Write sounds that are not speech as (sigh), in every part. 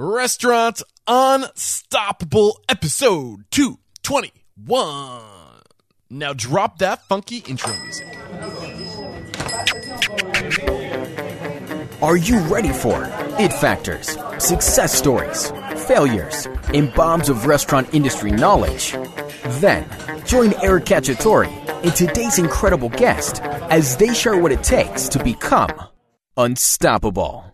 Restaurant Unstoppable episode 221. Now drop that funky intro music. Are you ready for if factors, success stories, failures, and bombs of restaurant industry knowledge? Then join Eric Cacciatore and today's incredible guest as they share what it takes to become unstoppable.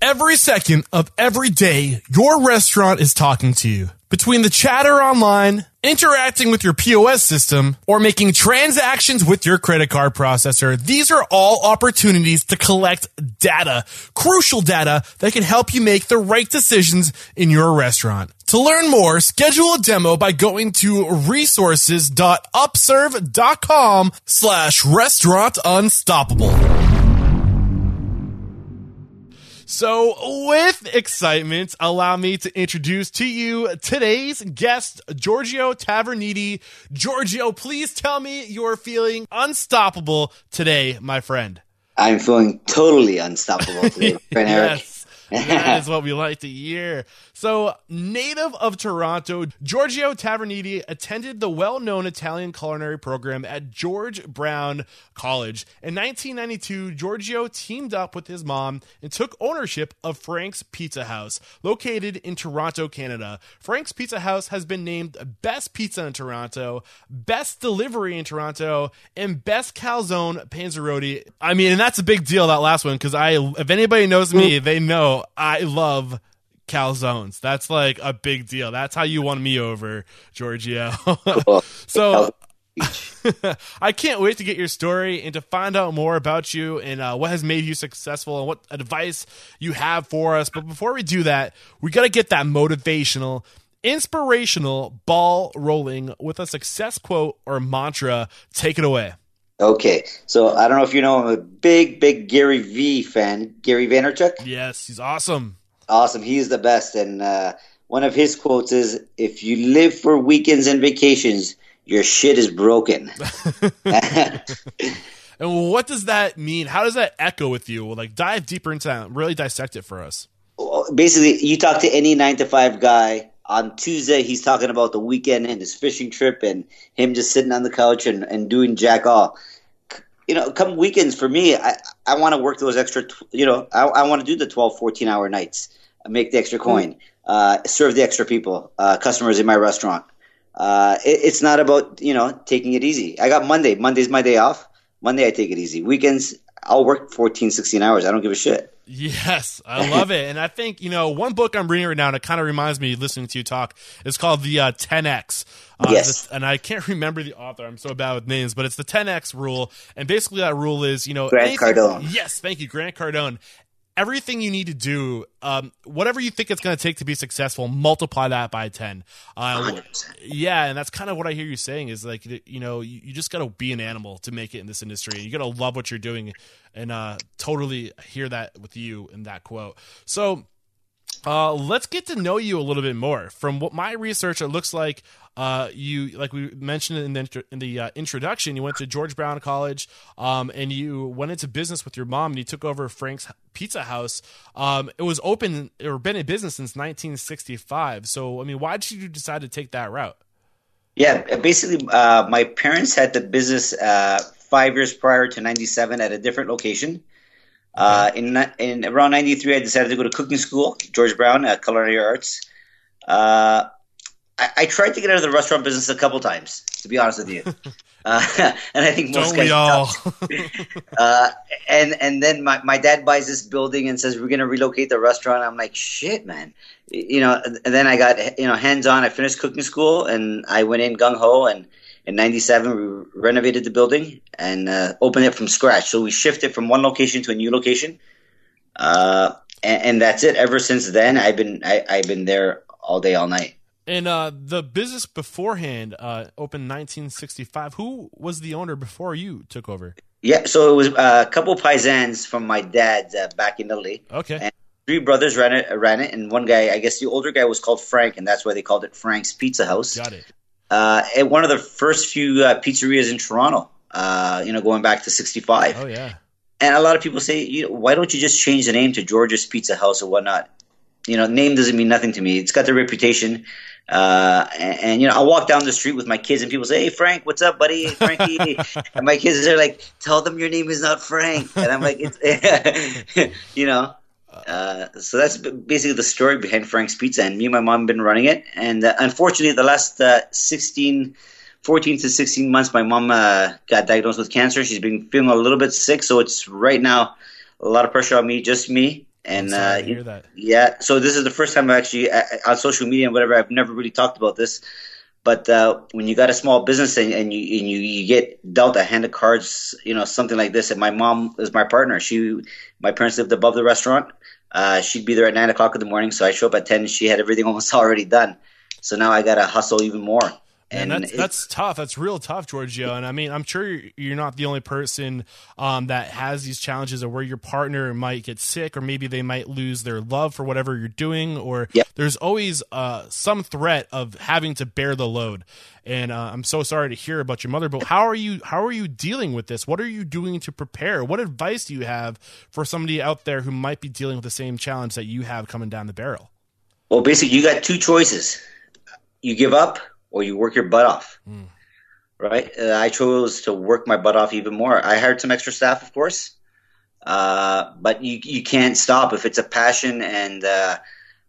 Every second of every day, your restaurant is talking to you. Between the chatter online, interacting with your POS system, or making transactions with your credit card processor, these are all opportunities to collect data, crucial data that can help you make the right decisions in your restaurant. To learn more, schedule a demo by going to resources.upserve.com slash restaurant unstoppable. So, with excitement, allow me to introduce to you today's guest, Giorgio Taverniti. Giorgio, please tell me you're feeling unstoppable today, my friend. I'm feeling totally unstoppable today, friend (laughs) Eric. yes. that is what we like to hear. So, native of Toronto, Giorgio Taverniti attended the well known Italian culinary program at George Brown College. In 1992, Giorgio teamed up with his mom and took ownership of Frank's Pizza House, located in Toronto, Canada. Frank's Pizza House has been named Best Pizza in Toronto, Best Delivery in Toronto, and Best Calzone Panzerotti. I mean, and that's a big deal, that last one, because I, if anybody knows me, they know I love calzones. That's like a big deal. That's how you won me over, Giorgio. (laughs) so (laughs) I can't wait to get your story and to find out more about you and uh, what has made you successful and what advice you have for us. But before we do that, we got to get that motivational, inspirational ball rolling with a success quote or mantra. Take it away. Okay, so I don't know if you know, I'm a big, big Gary Vee fan. Gary Vaynerchuk. Yes, he's awesome. Awesome, he's the best. And uh, one of his quotes is, "If you live for weekends and vacations, your shit is broken." (laughs) (laughs) and what does that mean? How does that echo with you? Like, dive deeper into that. Really dissect it for us. Basically, you talk to any nine to five guy on Tuesday, he's talking about the weekend and his fishing trip and him just sitting on the couch and, and doing jack all. You know, come weekends for me, I, I want to work those extra, you know, I, I want to do the 12, 14 hour nights, make the extra coin, uh, serve the extra people, uh, customers in my restaurant. Uh, it, it's not about, you know, taking it easy. I got Monday. Monday's my day off. Monday, I take it easy. Weekends, I'll work 14, 16 hours. I don't give a shit. Yes, I love it. And I think, you know, one book I'm reading right now, and it kind of reminds me listening to you talk, It's called the uh, 10X. Uh, yes. And I can't (laughs) remember the author. I'm so bad with names, but it's the 10X rule. And basically, that rule is, you know, Grant anything- Cardone. Yes, thank you, Grant Cardone. Everything you need to do, um, whatever you think it's going to take to be successful, multiply that by 10. Uh, 100%. yeah, and that's kind of what I hear you saying is like, you know, you, you just got to be an animal to make it in this industry. You got to love what you're doing and uh, totally hear that with you in that quote. So, uh, let's get to know you a little bit more. From what my research, it looks like uh, you, like we mentioned in the in the uh, introduction, you went to George Brown College, um, and you went into business with your mom, and you took over Frank's Pizza House. Um, it was open or been in business since 1965. So, I mean, why did you decide to take that route? Yeah, basically, uh, my parents had the business uh, five years prior to '97 at a different location. Uh, in in around '93, I decided to go to cooking school, George Brown, uh, Culinary Arts. Uh, I, I tried to get out of the restaurant business a couple times, to be honest with you, (laughs) uh, (laughs) and I think most Don't guys. we all? (laughs) uh, and and then my, my dad buys this building and says we're going to relocate the restaurant. I'm like, shit, man. You know. And then I got you know hands on. I finished cooking school and I went in gung ho. And in '97 we renovated the building and uh, opened it from scratch. So we shifted from one location to a new location. Uh, and, and that's it. Ever since then, I've been I, I've been there all day, all night. And uh, the business beforehand uh, opened 1965. Who was the owner before you took over? Yeah, so it was uh, a couple paisans from my dad uh, back in Italy. Okay. And three brothers ran it, ran it, and one guy, I guess the older guy was called Frank, and that's why they called it Frank's Pizza House. Got it. Uh, and one of the first few uh, pizzerias in Toronto. Uh, you know, going back to '65. Oh yeah. and a lot of people say, you know, why don't you just change the name to George's Pizza House or whatnot? You know, name doesn't mean nothing to me. It's got the reputation. Uh, and, and, you know, I walk down the street with my kids, and people say, "Hey, Frank, what's up, buddy? (laughs) Frankie." and my kids are like, "Tell them your name is not Frank." And I'm like, "It's," (laughs) you know. Uh, so that's basically the story behind Frank's Pizza. And me and my mom have been running it. And uh, unfortunately, the last uh, 16, 14 to 16 months, my mom uh, got diagnosed with cancer. She's been feeling a little bit sick. So it's right now a lot of pressure on me, just me. And uh, yeah, so this is the first time I actually uh, on social media and whatever. I've never really talked about this, but uh, when you got a small business and, and you and you, you get dealt a hand of cards, you know something like this. And my mom is my partner. She, my parents lived above the restaurant. Uh, she'd be there at nine o'clock in the morning, so I show up at ten. She had everything (laughs) almost already done. So now I got to hustle even more. And, and that's, that's tough. That's real tough, Giorgio. And I mean, I'm sure you're not the only person um, that has these challenges of where your partner might get sick, or maybe they might lose their love for whatever you're doing, or yep. there's always uh, some threat of having to bear the load. And uh, I'm so sorry to hear about your mother. But how are you? How are you dealing with this? What are you doing to prepare? What advice do you have for somebody out there who might be dealing with the same challenge that you have coming down the barrel? Well, basically, you got two choices: you give up or you work your butt off. Mm. Right? Uh, I chose to work my butt off even more. I hired some extra staff, of course, uh, but you you can't stop if it's a passion and uh,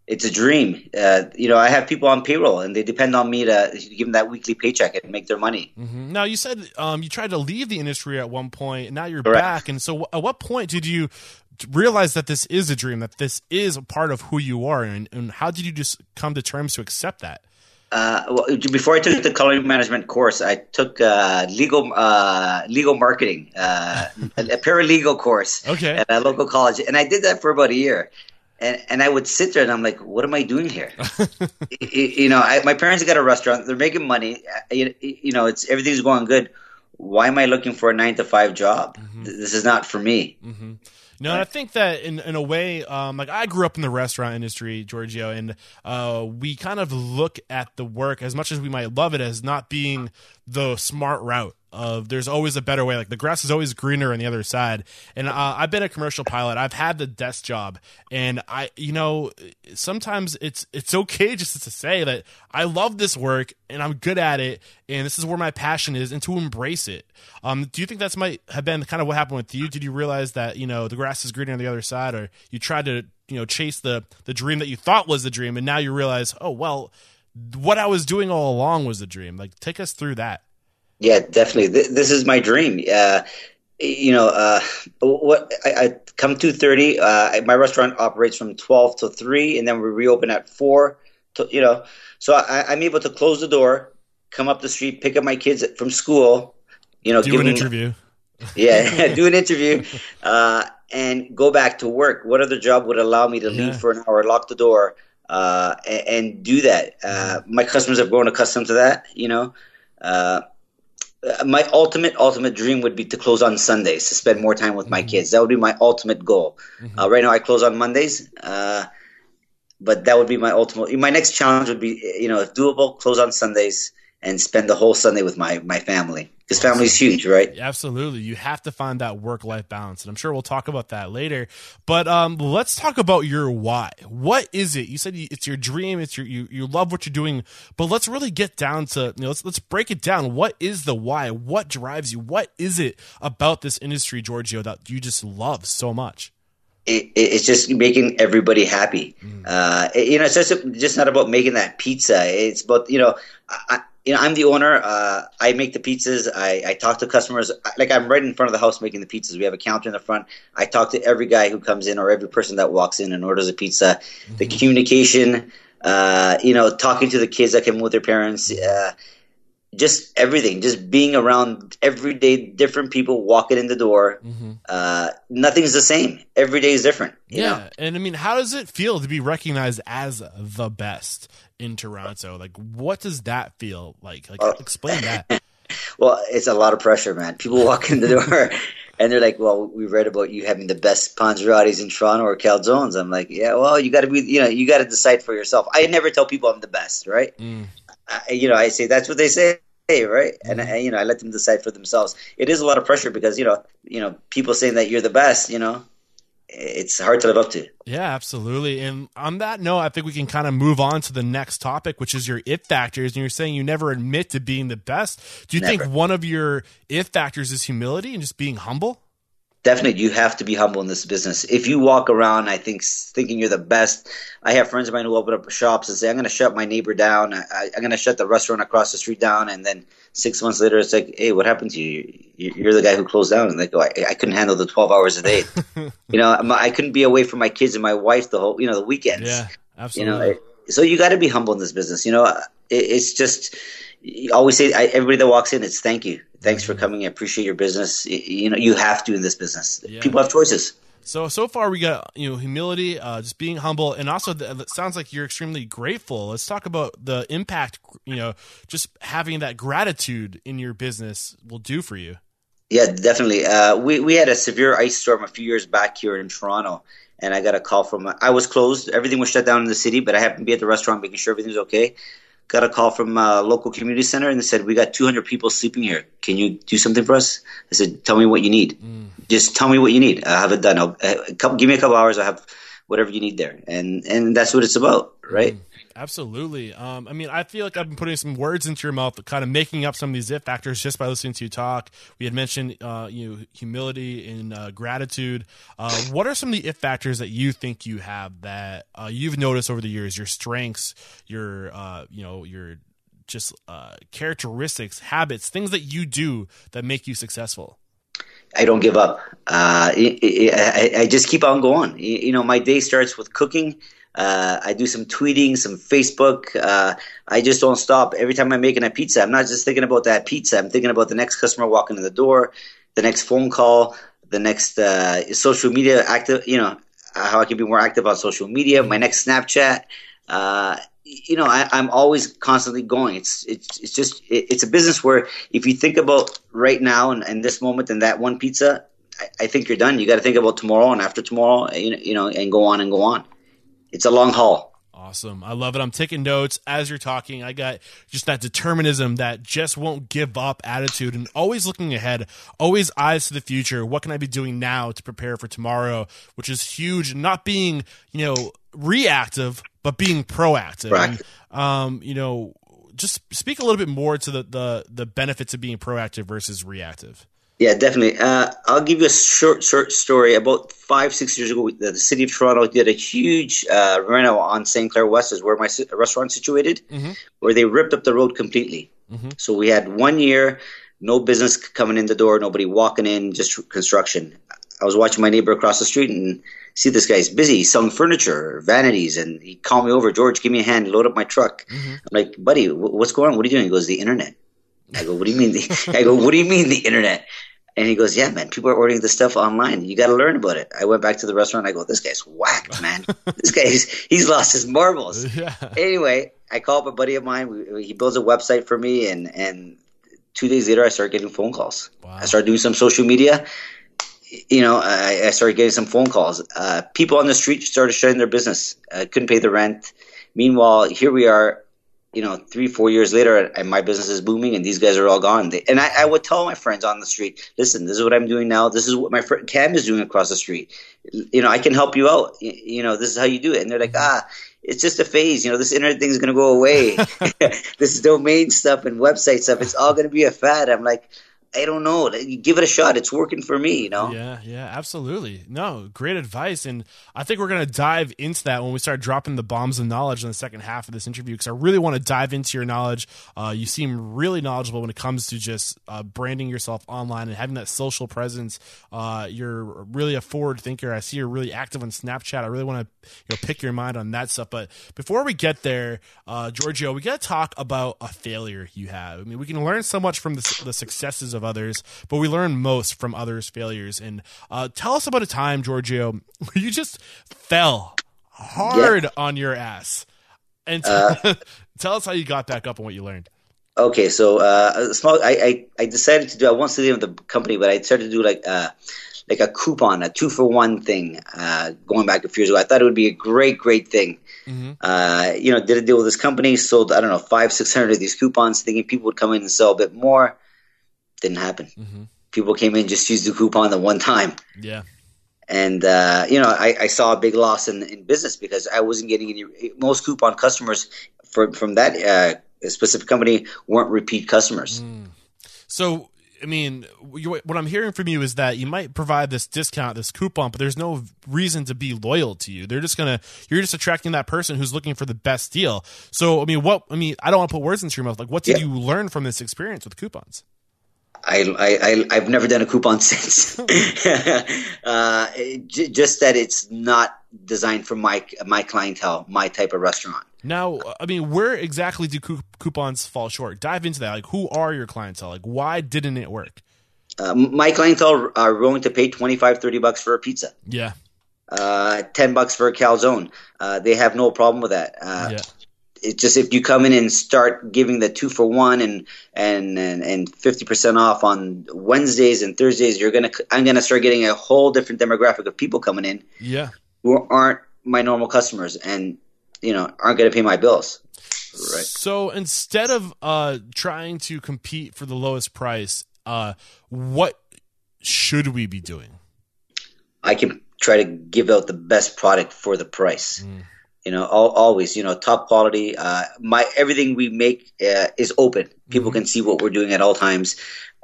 it's a dream. Uh, you know, I have people on payroll and they depend on me to give them that weekly paycheck and make their money. Mm-hmm. Now, you said um, you tried to leave the industry at one point, and now you're Correct. back. And so, at what point did you realize that this is a dream, that this is a part of who you are, and, and how did you just come to terms to accept that? Uh, well, before I took the culinary management course, I took uh, legal uh, legal marketing, uh, a, a, paralegal course okay. at a local college, and I did that for about a year. And and I would sit there and I'm like, what am I doing here? (laughs) you, you, know, I, my parents got a restaurant; they're making money. You, you, know, it's everything's going good. Why am I looking for a nine to five job? Mm-hmm. This is not for me. Mm-hmm. No, and I think that in in a way, um, like I grew up in the restaurant industry, Giorgio, and uh, we kind of look at the work as much as we might love it as not being the smart route of there's always a better way. Like the grass is always greener on the other side. And uh, I've been a commercial pilot. I've had the desk job, and I, you know, sometimes it's it's okay just to say that I love this work and I'm good at it, and this is where my passion is, and to embrace it. Um, do you think that's might have been kind of what happened with you? Did you realize that you know the grass is greener on the other side, or you tried to you know chase the the dream that you thought was the dream, and now you realize, oh well, what I was doing all along was the dream. Like, take us through that. Yeah, definitely. This is my dream. Uh, you know, uh, what I, I come two thirty. Uh, my restaurant operates from twelve to three, and then we reopen at four. To, you know, so I, am able to close the door, come up the street, pick up my kids from school. You know, do an them, interview. (laughs) Yeah, (laughs) do an interview, uh, and go back to work. What other job would allow me to yeah. leave for an hour, lock the door, uh, and, and, do that? Uh, my customers have grown accustomed to that. You know. Uh, my ultimate ultimate dream would be to close on Sundays to spend more time with my mm-hmm. kids. That would be my ultimate goal. Mm-hmm. Uh, right now, I close on Mondays, uh, but that would be my ultimate. My next challenge would be, you know, if doable, close on Sundays and spend the whole Sunday with my my family because family is huge, right? Absolutely, you have to find that work life balance, and I'm sure we'll talk about that later. But um, let's talk about your why. What is it? You said it's your dream. It's your you you love what you're doing, but let's really get down to you know let's let's break it down. What is the why? What drives you? What is it about this industry, Giorgio, that you just love so much? It, it's just making everybody happy. Mm. Uh, it, you know, it's just just not about making that pizza. It's about you know, I, you know, I'm the owner. Uh, I make the pizzas. I, I talk to customers. Like I'm right in front of the house making the pizzas. We have a counter in the front. I talk to every guy who comes in or every person that walks in and orders a pizza. Mm-hmm. The communication, uh, you know, talking to the kids that come with their parents, uh, just everything. Just being around everyday different people walking in the door. Mm-hmm. Uh, nothing's the same. Every day is different. yeah, know? and I mean, how does it feel to be recognized as the best? in Toronto. Like, what does that feel like? Like, explain that. (laughs) well, it's a lot of pressure, man. People walk in the (laughs) door and they're like, "Well, we read about you having the best panzerottis in Toronto or calzones." I'm like, "Yeah, well, you got to be, you know, you got to decide for yourself." I never tell people I'm the best, right? Mm. I, you know, I say that's what they say. right? And mm-hmm. I, you know, I let them decide for themselves. It is a lot of pressure because you know, you know, people saying that you're the best, you know, it's hard to live up to. Yeah, absolutely. And on that note, I think we can kind of move on to the next topic, which is your if factors. And you're saying you never admit to being the best. Do you Never. think one of your if factors is humility and just being humble? Definitely you have to be humble in this business. If you walk around, I think thinking you're the best. I have friends of mine who open up shops and say, "I'm going to shut my neighbor down. I, I'm going to shut the restaurant across the street down." And then six months later, it's like, "Hey, what happened to you? You- You're the guy who closed down." And they go, "I, I couldn't handle the 12 hours a day. (laughs) you know, I'm- I couldn't be away from my kids and my wife the whole, you know, the weekends. Yeah, absolutely. you know." so you got to be humble in this business. You know, it, it's just you always say I, everybody that walks in, it's thank you, thanks for coming. I appreciate your business. You know, you have to in this business. Yeah. People have choices. So so far we got you know humility, uh, just being humble, and also the, it sounds like you're extremely grateful. Let's talk about the impact you know just having that gratitude in your business will do for you. Yeah, definitely. Uh, we we had a severe ice storm a few years back here in Toronto, and I got a call from. I was closed; everything was shut down in the city, but I happened to be at the restaurant making sure everything's okay. Got a call from a local community center, and they said, "We got 200 people sleeping here. Can you do something for us?" I said, "Tell me what you need. Mm. Just tell me what you need. I'll have it done. I'll, eh, couple, give me a couple hours. I'll have whatever you need there." And and that's what it's about, right? Mm. Absolutely. Um, I mean, I feel like I've been putting some words into your mouth, kind of making up some of these if factors just by listening to you talk. We had mentioned, uh, you know, humility and uh, gratitude. Uh, what are some of the if factors that you think you have that uh, you've noticed over the years? Your strengths, your, uh, you know, your just uh, characteristics, habits, things that you do that make you successful. I don't give up. I, I, I just keep on going. You know, my day starts with cooking. Uh, I do some tweeting, some Facebook. Uh, I just don't stop. Every time I'm making a pizza, I'm not just thinking about that pizza. I'm thinking about the next customer walking in the door, the next phone call, the next uh, social media active. You know, how I can be more active on social media. My next Snapchat. Uh, you know, I, I'm always constantly going. It's it's it's just it, it's a business where if you think about right now and, and this moment and that one pizza, I, I think you're done. You got to think about tomorrow and after tomorrow, you know, you know, and go on and go on. It's a long haul. Awesome. I love it. I'm taking notes as you're talking. I got just that determinism, that just won't give up attitude, and always looking ahead, always eyes to the future. What can I be doing now to prepare for tomorrow? Which is huge. Not being, you know, reactive, but being proactive. Right. And, um, you know, just speak a little bit more to the, the, the benefits of being proactive versus reactive. Yeah, definitely. Uh, I'll give you a short, short story. About five, six years ago, the, the city of Toronto did a huge uh, reno on St. Clair West, is where my restaurant's situated, where they ripped up the road completely. So we had one year, no business coming in the door, nobody walking in, just construction. I was watching my neighbor across the street and see this guy's busy He's selling furniture, vanities, and he called me over, George, give me a hand, load up my truck. I'm like, buddy, wh- what's going on? What are you doing? He goes, the internet. I go, what do you mean? The, (laughs) I go, what do you mean the internet? And he goes, yeah, man, people are ordering this stuff online. You got to learn about it. I went back to the restaurant. I go, this guy's whacked, (laughs) man. this guy's, he's lost his marbles. (laughs) Yeah. Anyway, I call up a buddy of mine. We, he builds a website for me. And, and two days later, I started getting phone calls. Wow. I started doing some social media. You know, I, I started getting some phone calls. Uh, people on the street started shutting their business. Uh, couldn't pay the rent. Meanwhile, here we are, you know, three, four years later, and my business is booming, and these guys are all gone. They, and I, I would tell my friends on the street, listen, this is what I'm doing now. This is what my friend Cam is doing across the street. You know, I can help you out. You, you know, this is how you do it. And they're like, ah, it's just a phase. You know, this internet thing is going to go away. (laughs) (laughs) this domain stuff and website stuff, it's all going to be a fad. I'm like, I don't know. Give it a shot. It's working for me, you know? Yeah, yeah, absolutely. No, great advice. And I think we're going to dive into that when we start dropping the bombs of knowledge in the second half of this interview because I really want to dive into your knowledge. Uh, you seem really knowledgeable when it comes to just uh, branding yourself online and having that social presence. Uh, you're really a forward thinker. I see you're really active on Snapchat. I really want to you know, pick your mind on that stuff. But before we get there, uh, Giorgio, we got to talk about a failure you have. I mean, we can learn so much from the, the successes of others, but we learn most from others' failures. And uh, tell us about a time, Giorgio, (laughs) where you just fell hard on your ass. And t- (laughs) tell us how you got back up and what you learned. Okay, so uh, small. I, I I decided to do. I won't say the name of the company, but I started to do like uh, like a coupon, a two for one thing, uh, going back a few years ago. I thought it would be a great, great thing. Mm-hmm. Uh, you know, did a deal with this company, sold I don't know five, six hundred of these coupons, thinking people would come in and sell a bit more. Didn't happen. Mm-hmm. People came in just used the coupon the one time, Yeah. and uh, you know, I, I saw a big loss in, in business because I wasn't getting any. Most coupon customers from from that uh, specific company weren't repeat customers. So, I mean, what I'm hearing from you is that you might provide this discount, this coupon, but there's no reason to be loyal to you. They're just gonna, you're just attracting that person who's looking for the best deal. So, I mean, what, I mean, I don't want to put words into your mouth. Like, what did Yeah. you learn from this experience with coupons? I, I, I I've never done a coupon (laughs) since. (laughs) uh, j- just that it's not designed for my my clientele, my type of restaurant. Now, I mean, where exactly do coupons fall short? Dive into that. Like, who are your clientele? Like, why didn't it work? Uh, my clientele are willing to pay 25, 30 bucks for a pizza, Yeah. uh, 10 bucks for a calzone. Uh, they have no problem with that. Uh, Yeah. It's just if you come in and start giving the two for one and and and fifty percent off on Wednesdays and Thursdays, you're gonna I'm gonna start getting a whole different demographic of people coming in Yeah. who aren't my normal customers and you know aren't gonna pay my bills. Right. So instead of uh, trying to compete for the lowest price, uh, what should we be doing? I can try to give out the best product for the price. You know, al- always, you know, top quality. Uh, my everything we make uh, is open. People can see what we're doing at all times.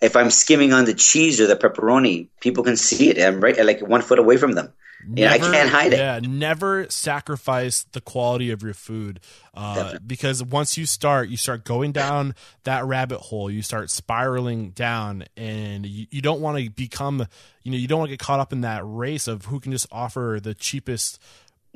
If I'm skimming on the cheese or the pepperoni, people can see it. I'm right, like one foot away from them. Yeah, I can't hide it. Yeah, never sacrifice the quality of your food uh, because once you start, you start going down that rabbit hole. You start spiraling down, and you, you don't want to become, you know, you don't want to get caught up in that race of who can just offer the cheapest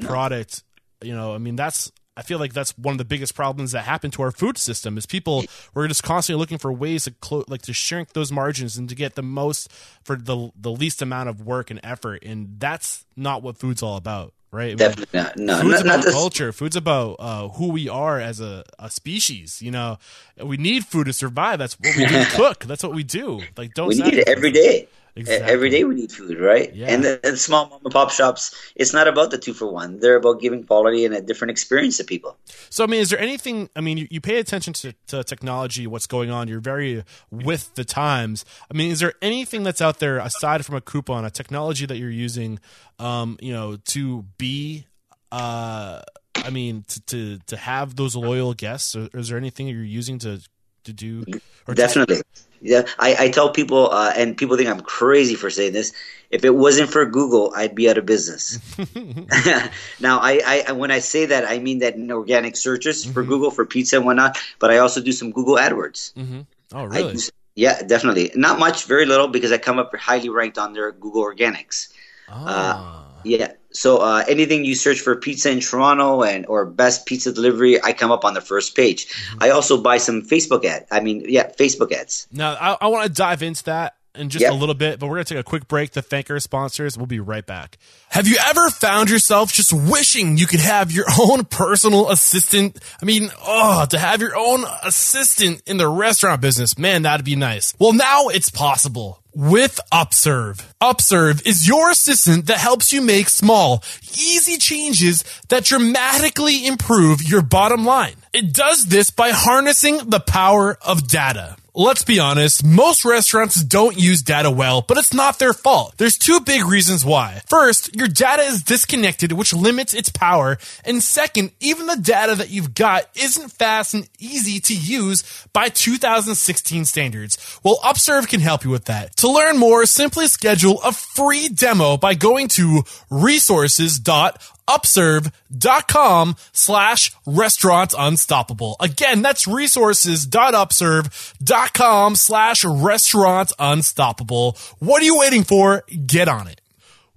product. You know, I mean, that's. I feel like that's one of the biggest problems that happened to our food system is people we're just constantly looking for ways to clo- like to shrink those margins and to get the most for the the least amount of work and effort. And that's not what food's all about right? I mean, Definitely not. No, food's not, about not culture. Food's about uh, who we are as a, a species you know? We need food to survive. That's what we do. (laughs) Cook. That's what we do. Like don't We need it every day. Exactly. Every day we need food, right? Yeah. And the, and small mom and pop shops, it's not about the two for one. They're about giving quality and a different experience to people. So, I mean, is there anything? I mean, you, you pay attention to, to technology, what's going on. You're very with the times. I mean, is there anything that's out there aside from a coupon, a technology that you're using, um, you know, to be, uh, I mean, to, to to have those loyal guests? Or, is there anything that you're using to to do? Or to- Definitely. Yeah, I, I tell people, uh, and people think I'm crazy for saying this. If it wasn't for Google, I'd be out of business. (laughs) (laughs) now, I, I when I say that, I mean that in organic searches for Google for pizza and whatnot. But I also do some Google AdWords. oh, really? yeah, definitely. Not much, very little, because I come up highly ranked on their Google Organics. Ah. Yeah. So uh, anything you search for pizza in Toronto and or best pizza delivery, I come up on the first page. I also buy some Facebook ad. I mean, yeah, Facebook ads. Now, I, I want to dive into that in just Yep. a little bit, but we're going to take a quick break to thank our sponsors. We'll be right back. Have you ever found yourself just wishing you could have your own personal assistant? I mean, oh, to have your own assistant in the restaurant business, man, that'd be nice. Well, now it's possible with Upserve. Upserve is your assistant that helps you make small, easy changes that dramatically improve your bottom line. It does this by harnessing the power of data. Let's be honest, most restaurants don't use data well, but it's not their fault. There's two big reasons why. First, your data is disconnected, which limits its power. And second, even the data that you've got isn't fast and easy to use by 2016 standards. Well, Upserve can help you with that. To learn more, simply schedule a free demo by going to resources.upserve.com slash restaurant unstoppable. Again, that's resources.upserve.com slash restaurant unstoppable. What are you waiting for? Get on it.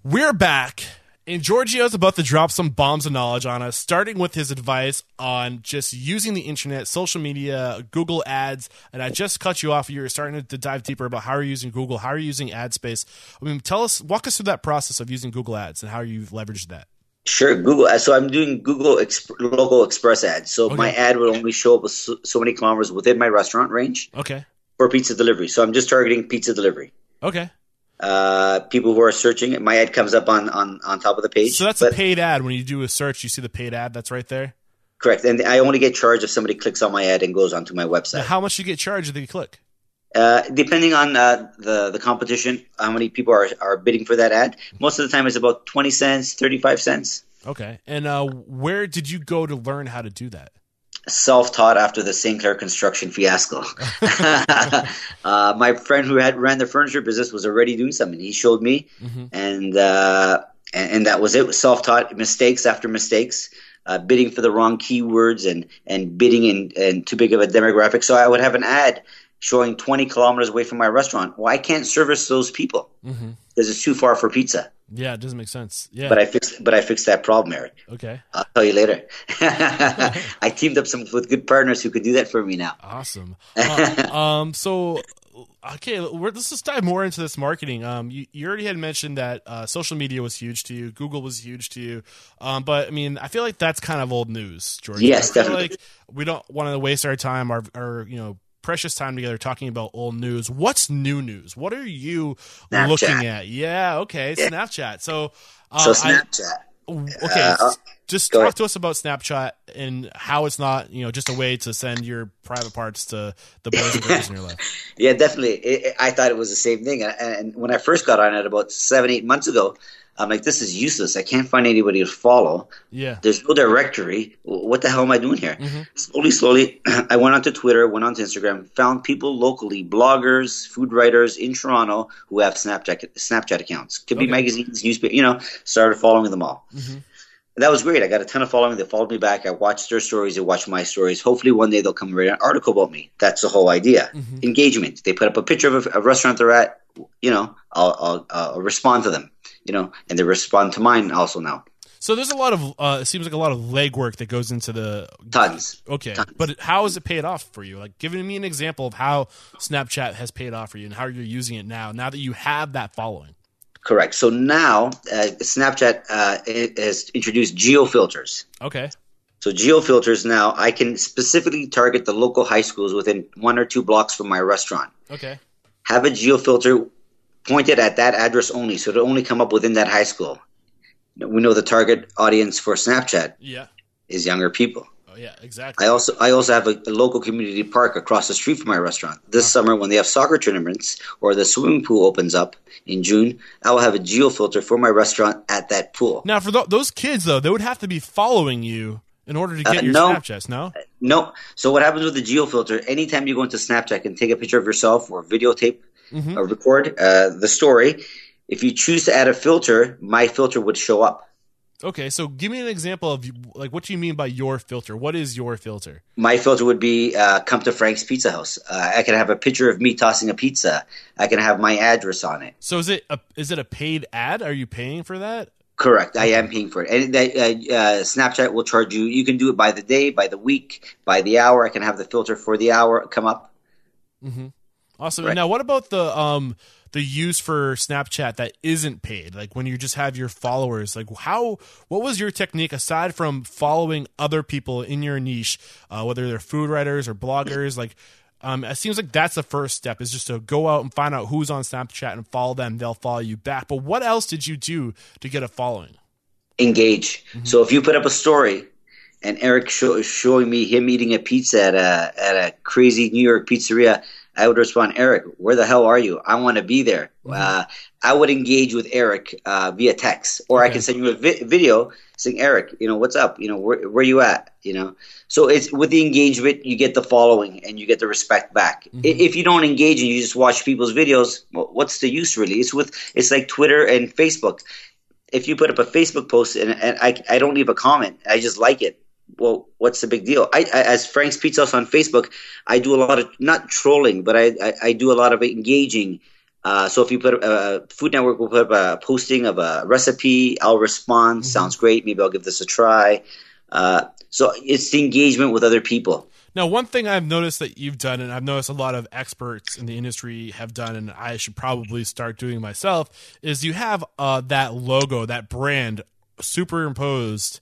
We're back. And Giorgio's about to drop some bombs of knowledge on us, starting with his advice on just using the internet, social media, Google ads. And I just cut you off. You were starting to dive deeper about how are you're using Google, how are you're using ad space. I mean, tell us, walk us through that process of using Google ads and how you've leveraged that. Sure, Google. uh, So I'm doing Google exp- local express ads. So my ad would only show up with so, so many kilometers within my restaurant range Okay. for pizza delivery. So I'm just targeting pizza delivery. Okay. Uh, people who are searching my ad comes up on on, on top of the page. So that's But- a paid ad. When you do a search, you see the paid ad that's right there. correct. And I only get charged if somebody clicks on my ad and goes onto my Now, website. how much do you get charged if they click? Uh, depending on uh, the the competition, how many people are are bidding for that ad. Most of the time, it's about twenty cents, thirty five cents. Okay. And uh, where did you go to learn how to do that? self taught after the St. Clair construction fiasco. (laughs) uh, my friend who had ran the furniture business was already doing something. He showed me, and, uh, and and that was it. Self taught mistakes after mistakes. Uh, bidding for the wrong keywords and and bidding in, in too big of a demographic. So I would have an ad showing 20 kilometers away from my restaurant. Well, I can't service those people because it's too far for pizza. Yeah, it doesn't make sense. Yeah. But I fixed but I fixed that problem, Eric. okay. I'll tell you later. (laughs) (laughs) I teamed up some with good partners who could do that for me now. Awesome. (laughs) Uh, um. So, okay, we're, let's just dive more into this marketing. Um. You, you already had mentioned that uh, social media was huge to you. Google was huge to you. Um. But I mean, I feel like that's kind of old news, George. Yes, definitely. Like we don't want to waste our time, our, our you know precious time together talking about old news. What's new news? What are you Snapchat. looking at? Yeah. Okay. Snapchat. So. Uh, So I- Snapchat. Okay, Uh, just talk ahead. to us about Snapchat and how it's not, you know, just a way to send your private parts to the boys and girls in your (laughs) life. Yeah, definitely. It, it- I thought it was the same thing. And, and when I first got on it about seven, eight months ago, I'm like, this is useless. I can't find anybody to follow. Yeah. There's no directory. What the hell am I doing here? Mm-hmm. Slowly, slowly, (clears throat) I went onto Twitter, went onto Instagram, found people locally, bloggers, food writers in Toronto who have Snapchat Snapchat accounts. Could be magazines, newspaper. You know, started following them all. Mm-hmm. That was great. I got a ton of following. They followed me back. I watched their stories. They watched my stories. Hopefully, one day they'll come write an article about me. That's the whole idea. Mm-hmm. Engagement. They put up a picture of a, a restaurant they're at. You know, I'll, I'll, I'll respond to them. You know, and they respond to mine also now. So there's a lot of, uh, it seems like a lot of legwork that goes into the. Tons. Okay, but how has it paid off for you? Like, giving me an example of how Snapchat has paid off for you and how you're using it now. Now that you have that following. Correct. So now uh, Snapchat uh, has introduced geo filters. Okay. So geo filters now I can specifically target the local high schools within one or two blocks from my restaurant. Okay. Have a geo filter pointed at that address only, so it'll only come up within that high school. We know the target audience for Snapchat Yeah. is younger people. Oh yeah. Exactly. I also I also have a, a local community park across the street from my restaurant. This summer, when they have soccer tournaments or the swimming pool opens up in June, I will have a geo filter for my restaurant at that pool. now for th- those kids though, they would have to be following you in order to get Uh, your no. Snapchats. No. No. So what happens with the geo filter? Anytime you go into Snapchat and take a picture of yourself or videotape or record uh, the story, if you choose to add a filter, my filter would show up. Okay, so give me an example of like what do you mean by your filter? What is your filter? My filter would be uh, come to Frank's Pizza House. Uh, I can have a picture of me tossing a pizza. I can have my address on it. So is it a is it a paid ad? Are you paying for that? Correct. I am paying for it. And that, uh, uh, Snapchat will charge you. You can do it by the day, by the week, by the hour. I can have the filter for the hour come up. Awesome. Right. Now, what about the um the use for Snapchat that isn't paid? Like when you just have your followers. Like how what was your technique aside from following other people in your niche, uh, whether they're food writers or bloggers? Like um, it seems like that's the first step is just to go out and find out who's on Snapchat and follow them. They'll follow you back. But what else did you do to get a following? engage. Mm-hmm. So if you put up a story and Eric show, showing me him eating a pizza at a at a crazy New York pizzeria, I would respond, Eric, where the hell are you? I want to be there. Mm-hmm. Uh, I would engage with Eric uh, via text, or I can send you a vi- video saying, Eric, you know what's up? You know where where you at? You know. So it's with the engagement, you get the following and you get the respect back. Mm-hmm. If you don't engage and you just watch people's videos, well, what's the use really? It's with it's like Twitter and Facebook if you put up a Facebook post and, and I, I don't leave a comment, I just like it. Well, what's the big deal? I, I as Frank's Pizza House on Facebook, I do a lot of not trolling, but I, I, I do a lot of engaging. Uh, so if you put uh, Food Network will put up a posting of a recipe, I'll respond. Sounds great. Maybe I'll give this a try. Uh, so it's the engagement with other people. Now, one thing I've noticed that you've done, and I've noticed a lot of experts in the industry have done, and I should probably start doing myself, is you have uh, that logo, that brand superimposed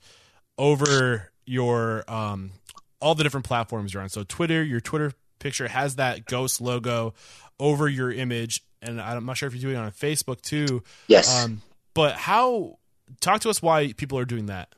over your um, all the different platforms you're on. So Twitter, your Twitter picture has that ghost logo over your image. and I'm not sure if you're doing it on Facebook too. Yes. Um, but how? Talk to us why people are doing that.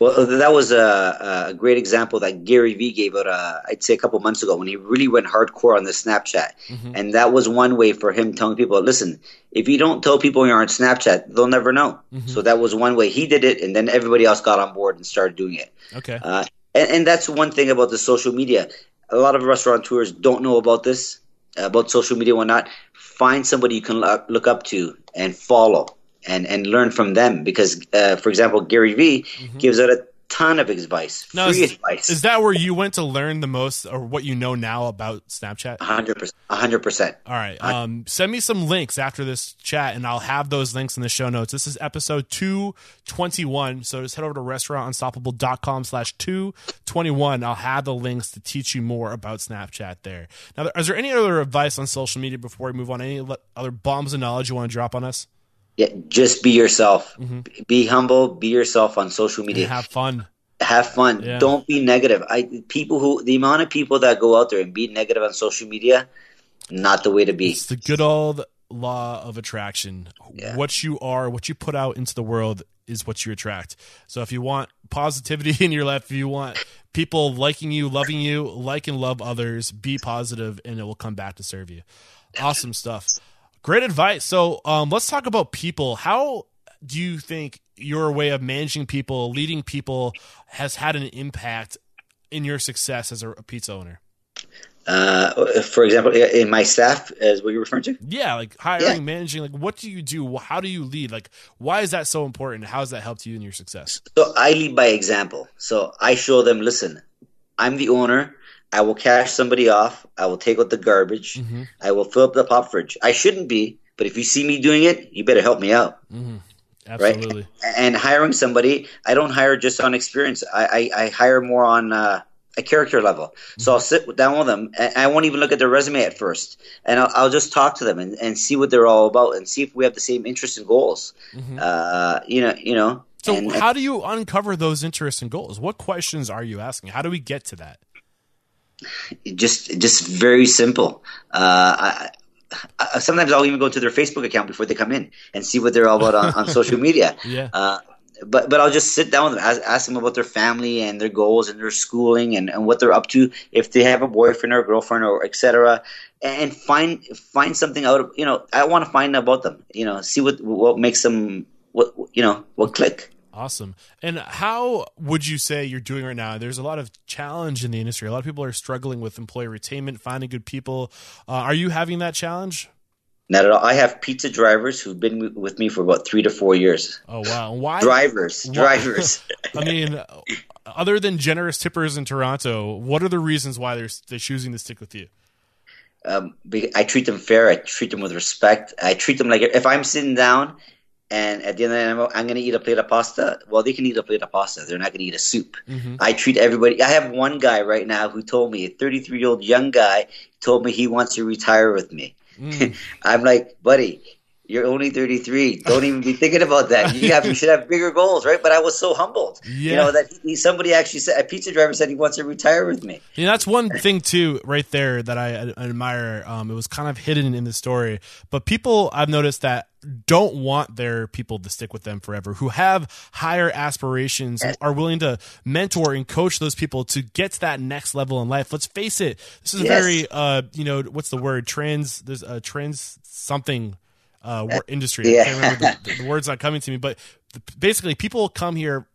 Well, that was a, a great example that Gary Vee gave out, uh, I'd say a couple months ago when he really went hardcore on the Snapchat. Mm-hmm. And that was one way for him telling people, listen, if you don't tell people you're on Snapchat, they'll never know. Mm-hmm. So that was one way he did it, and then everybody else got on board and started doing it. Okay. Uh, and, and that's one thing about the social media. A lot of restaurateurs don't know about this, about social media and whatnot. Find somebody you can look, look up to and follow and, and learn from them. Because, uh, for example, Gary Vee gives out a ton of advice, Mm-hmm. Now, free is, advice. is that where you went to learn the most, or what you know now about Snapchat? hundred percent, hundred percent. All right. Um, send me some links after this chat, and I'll have those links in the show notes. This is episode 221. So just head over to restaurantunstoppable.com slash 221. I'll have the links to teach you more about Snapchat there. Now, is there any other advice on social media before we move on? Any other bombs of knowledge you want to drop on us? Yeah, just be yourself. Mm-hmm. Be humble. Be yourself on social And media. have fun. Have fun. Yeah. Don't be negative. I people who the amount of people that go out there and be negative on social media, not the way to be. It's the good old law of attraction. Yeah. What you are, what you put out into the world is what you attract. So if you want positivity (laughs) in your life, if you want people liking you, loving you, like and love others, be positive and it will come back to serve you. Awesome stuff. Great advice. So um, let's talk about people. How do you think your way of managing people, leading people, has had an impact in your success as a, pizza owner? Uh, for example, in my staff, as what you're referring to. Yeah, like hiring, Yeah. managing. Like, what do you do? How do you lead? Like, why is that so important? How has that helped you in your success? So I lead by example. So I show them, listen, I'm the owner. I will cash somebody off. I will take out the garbage. Mm-hmm. I will fill up the pop fridge. I shouldn't be, but if you see me doing it, you better help me out. Absolutely. And hiring somebody, I don't hire just on experience. I, I, I hire more on uh, a character level. So I'll sit down with them. And I won't even look at their resume at first, and I'll, I'll just talk to them and, and see what they're all about, and see if we have the same interests and goals. Uh, you know, you know. So, and, how do you uncover those interests and goals? What questions are you asking? How do we get to that? Just just very simple. Uh, I, I, sometimes I'll even go to their Facebook account before they come in and see what they're all about on, on (laughs) social media. Yeah. Uh, but but I'll just sit down with them, ask, ask them about their family and their goals and their schooling and, and what they're up to, if they have a boyfriend or a girlfriend or etc. And find find something out of you know I want to find out about them. You know, see what what makes them what you know what click. Awesome. And how would you say you're doing right now? There's a lot of challenge in the industry. A lot of people are struggling with employee retainment, finding good people. Uh, are you having that challenge? Not at all. I have pizza drivers who've been with me for about three to four years. Oh wow! Why? Drivers, Why- drivers. (laughs) I mean, other than generous tippers in Toronto, what are the reasons why they're they're choosing to stick with you? um, I treat them fair. I treat them with respect. I treat them like if I'm sitting down and at the end of the night I'm, I'm going to eat a plate of pasta. Well, they can eat a plate of pasta. They're not going to eat a soup. I treat everybody. I have one guy right now who told me, a 33 year old young guy, told me he wants to retire with me. (laughs) I'm like, buddy. You're only 33. Don't even be thinking about that. You have, you should have bigger goals, right? But I was so humbled, you Yeah. know, that he, somebody actually said a pizza driver said he wants to retire with me. You know, that's one thing too, right there, that I, I admire. Um, it was kind of hidden in the story, but people I've noticed that don't want their people to stick with them forever, who have higher aspirations, who are willing to mentor and coach those people to get to that next level in life. Let's face it, this is a Yes. very, uh, you know, what's the word? Trans, there's a trans something uh, industry. Yeah. I can't remember the, the word's not coming to me, but basically, people come here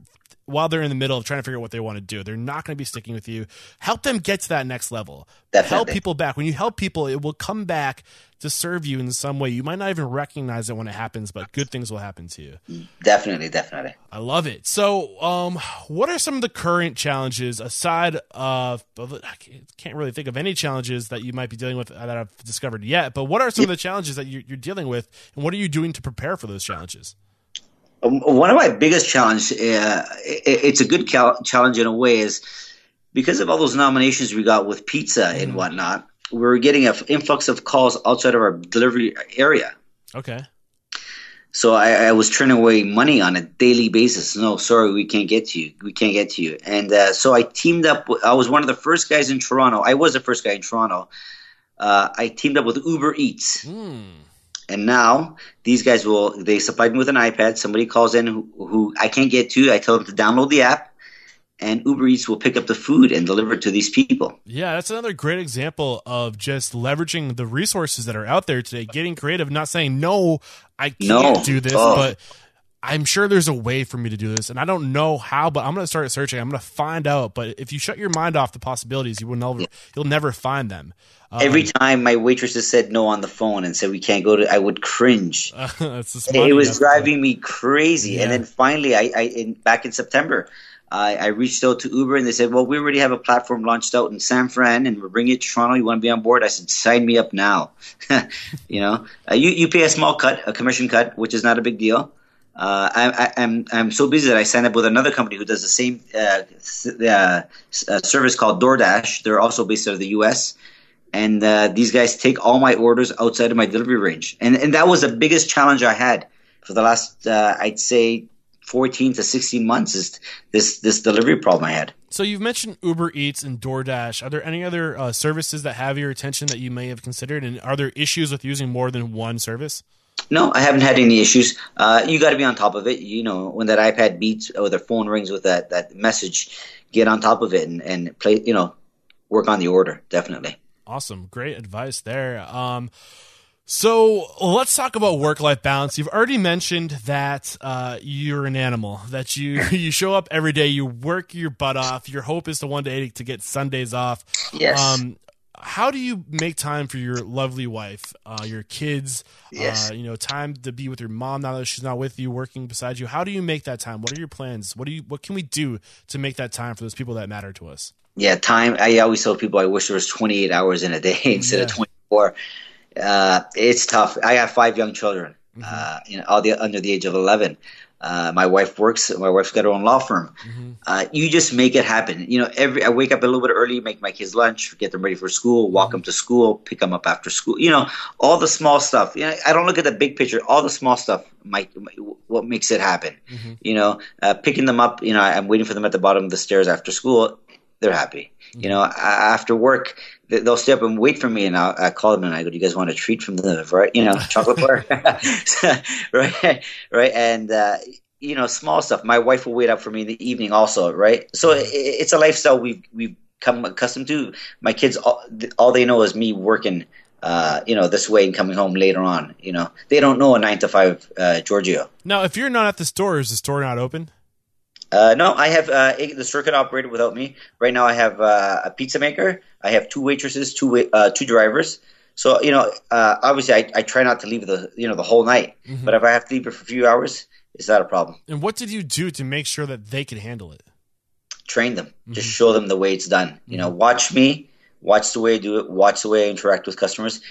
while they're in the middle of trying to figure out what they want to do. They're not going to be sticking with you. Help them get to that next level. Help people back. When you help people, it will come back to serve you in some way. You might not even recognize it when it happens, but good things will happen to you. Definitely, definitely. I love it. So, um, what are some of the current challenges aside of I can't really think of any challenges that you might be dealing with that I've discovered yet, but what are some of the challenges that you're, you're dealing with, and what are you doing to prepare for those challenges? One of my biggest challenge uh, it's a good cal- challenge in a way, is because of all those nominations we got with pizza and whatnot. We were getting an influx of calls outside of our delivery area. Okay. So I, I was turning away money on a daily basis. No, sorry, we can't get to you. We can't get to you. And uh, so I teamed up. with- I was one of the first guys in Toronto. I was the first guy in Toronto. Uh, I teamed up with Uber Eats. And now these guys will they supplied me with an iPad. Somebody calls in who, who I can't get to. I tell them to download the app, and Uber Eats will pick up the food and deliver it to these people. Yeah, that's another great example of just leveraging the resources that are out there today, getting creative, not saying no, I can't No. do this, Oh. but I'm sure there's a way for me to do this, and I don't know how, but I'm going to start searching. I'm going to find out. But if you shut your mind off the possibilities, you will never, you'll never find them. Um, Every time my waitresses said no on the phone and said we can't go to, I would cringe. (laughs) it was driving me crazy. Yeah. And then finally, I, I in, back in September, I, I reached out to Uber and they said, "Well, we already have a platform launched out in San Fran, and we're bringing it to Toronto. You want to be on board?" I said, "Sign me up now." (laughs) you know, uh, you you pay a small cut, a commission cut, which is not a big deal. Uh, I, I, I'm I'm so busy that I signed up with another company who does the same uh, uh, uh, service called DoorDash. They're also based out of the U.S and these guys take all my orders outside of my delivery range, and and that was the biggest challenge I had for the last I'd say fourteen to sixteen months is this this delivery problem I had. So you've mentioned Uber Eats and DoorDash. Are there any other uh, services that have your attention that you may have considered, and are there issues with using more than one service? No, I haven't had any issues. Uh, you got to be on top of it. You know, when that iPad beats or the phone rings with that that message, get on top of it and and play. You know, work on the order definitely. Awesome. Great advice there. Um, so let's talk about work life balance. You've already mentioned that uh, you're an animal, that you, (laughs) you show up every day, you work your butt off. Your hope is to one day to get Sundays off. Yes. Um, how do you make time for your lovely wife, uh, your kids? Yes. Uh, you know, time to be with your mom now that she's not with you, working beside you. How do you make that time? What are your plans? What do you? What can we do to make that time for those people that matter to us? Yeah, time. I always tell people I wish there was 28 hours in a day (laughs) instead of 24. Uh, it's tough. I have five young children, uh, you know, all the under the age of 11. Uh, my wife works. My wife's got her own law firm. Uh, you just make it happen. You know, every I wake up a little bit early, make my kids lunch, get them ready for school, walk them to school, pick them up after school. You know, all the small stuff. You know, I don't look at the big picture. All the small stuff, might, what makes it happen. You know, uh, picking them up. You know, I'm waiting for them at the bottom of the stairs after school. They're happy. You know, a- after work, they'll stay up and wait for me, and I'll, I call them and I go, "Do you guys want a treat from the right? You know, chocolate bar, (laughs) (laughs) right? Right? And uh, you know, small stuff. My wife will wait up for me in the evening, also, right? So it, it's a lifestyle we've we've come accustomed to. My kids, all, all they know is me working. Uh, you know, this way and coming home later on. You know, they don't know a nine to five uh, Giorgio. Now, if you're not at the store, is the store not open? Uh, no, I have uh, the circuit operated without me. Right now, I have uh, a pizza maker. I have two waitresses, two uh, two drivers. So you know, uh, obviously, I, I try not to leave the you know the whole night. Mm-hmm. But if I have to leave it for a few hours, it's not a problem. And what did you do to make sure that they could handle it? Train them, mm-hmm. just show them the way it's done. You know, mm-hmm. watch me, watch the way I do it, watch the way I interact with customers.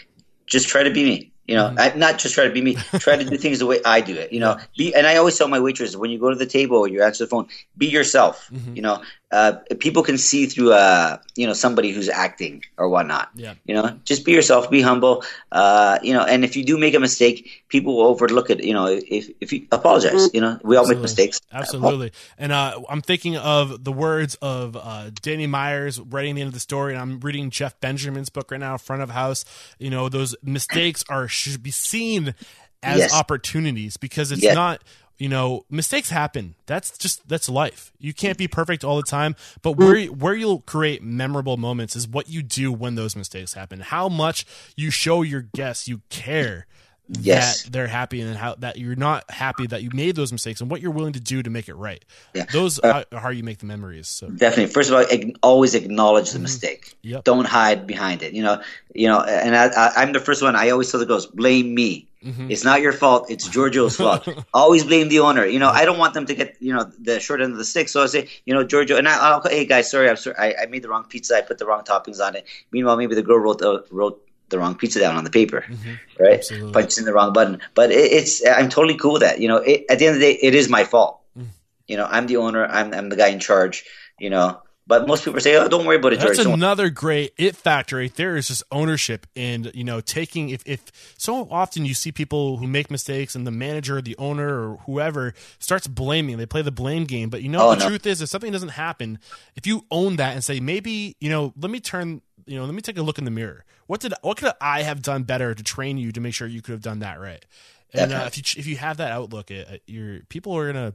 Just try to be me. You know, I, not just try to be me. Try to do things the way I do it. You know, (laughs) be. And I always tell my waitresses when you go to the table or you answer the phone, be yourself. You know, uh, people can see through uh, you know somebody who's acting or whatnot. Yeah. You know, just be yourself, be humble. Uh, you know, and if you do make a mistake, people will overlook it. You know, if if you apologize, you know, we all make mistakes. Absolutely. And uh, I'm thinking of the words of uh, Danny Meyer's writing the end of the story, and I'm reading Jeff Benjamin's book right now, Front of House. You know, those mistakes are should be seen as Yes. opportunities because it's Yes. not. You know, mistakes happen. That's just that's life. You can't be perfect all the time, but where where you'll create memorable moments is what you do when those mistakes happen. How much you show your guests you care Yes. that they're happy and how that you're not happy that you made those mistakes and what you're willing to do to make it right. Yeah. Those are how you make the memories. So Definitely. First of all, always acknowledge the mistake. Mm-hmm. Yep. Don't hide behind it. You know, you know. And I, I, I'm the first one. I always tell the girls, blame me. Mm-hmm. It's not your fault. It's Giorgio's fault. (laughs) always blame the owner. You know, I don't want them to get you know the short end of the stick. So I say, you know, Giorgio, and I, I'll hey guys, sorry, I'm sorry, I, I made the wrong pizza. I put the wrong toppings on it. Meanwhile, maybe the girl wrote the wrote the wrong pizza down on the paper, right? Mm-hmm. Absolutely. Punched in the wrong button. But it, it's I'm totally cool with that. You know, it, at the end of the day, it is my fault. Mm. You know, I'm the owner. I'm I'm the guy in charge. You know, but most people say, oh, don't worry about it, George. that's another great it factor right there is just ownership and you know taking if, if so often you see people who make mistakes and the manager the owner or whoever starts blaming they play the blame game but you know Oh, the no. truth is if something doesn't happen if you own that and say maybe you know let me turn you know, let me take a look in the mirror. What did what could I have done better to train you to make sure you could have done that right? And uh, if you if you have that outlook, it, your people are gonna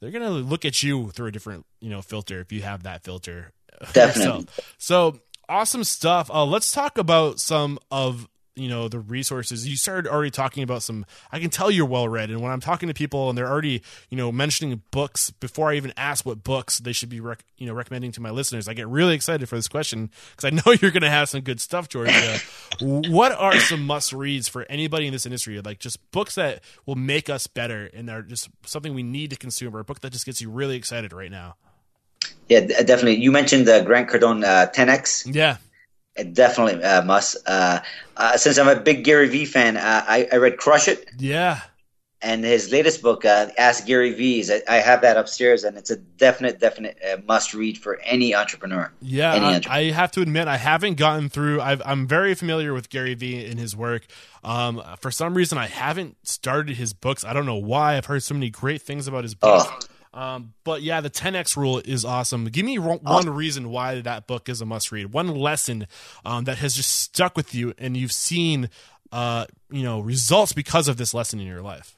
they're gonna look at you through a different you know filter if you have that filter. (laughs) Definitely. so, so awesome stuff. Uh, let's talk about some of you know the resources. You started already talking about some i can tell you're well read and when i'm talking to people and they're already you know mentioning books before i even ask what books they should be rec- you know recommending to my listeners i get really excited for this question because i (laughs) know you're going to have some good stuff Giorgio. What are some must reads for anybody in this industry? Like just books that will make us better and are just something we need to consume or a book that just gets you really excited right now? Yeah definitely. You mentioned uh, grant cardone uh, 10x yeah It definitely uh, must. Uh, uh, since I'm a big Gary Vee fan, uh, I, I, read Crush It. Yeah. And his latest book, uh, Ask Gary Vee's, I, I, have that upstairs, and it's a definite, definite uh, must read for any entrepreneur. Yeah, any entrepreneur. I, have to admit, I haven't gotten through. i am very familiar with Gary Vee and his work. Um, for some reason, I haven't started his books. I don't know why. I've heard so many great things about his books. Oh um, but yeah, the 10x rule is awesome. Give me one awesome. reason why that book is a must read. One lesson um, that has just stuck with you, and you've seen, uh, you know, results because of this lesson in your life.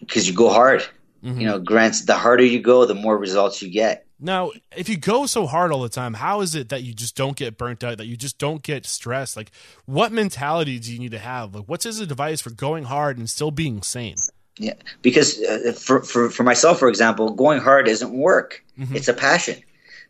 Because you go hard. Mm-hmm. You know, grants the harder you go, the more results you get. Now, if you go so hard all the time, how is it that you just don't get burnt out, that you just don't get stressed? Like, what mentality do you need to have? Like, what's his advice for going hard and still being sane? Yeah, because uh, for, for for myself, for example, going hard isn't work; mm-hmm. it's a passion.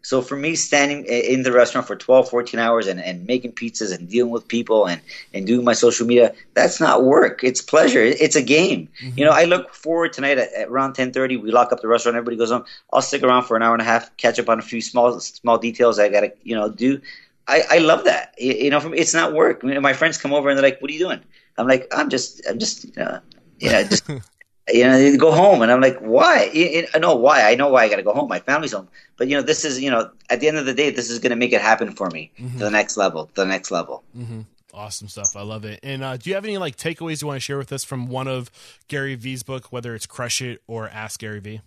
So for me, standing in the restaurant for 12, 14 hours and, and making pizzas and dealing with people and, and doing my social media, that's not work. It's pleasure. It's a game. Mm-hmm. You know, I look forward tonight at, at around 1030, we lock up the restaurant, everybody goes home. I'll stick around for an hour and a half, catch up on a few small, small details I got to, you know, do. I, I love that. You, you know, for me, it's not work. I mean, my friends come over and they're like, what are you doing? I'm like, I'm just, I'm just, you know, you know, just (laughs) you know, go home. And I'm like, why? I know why. I know why I got to go home. My family's home. But, you know, this is, you know, at the end of the day, this is going to make it happen for me mm-hmm. to the next level, the next level. Mm-hmm. Awesome stuff. I love it. And uh, do you have any like takeaways you want to share with us from one of Gary Vee's book, whether it's Crush It or Ask Gary Vee?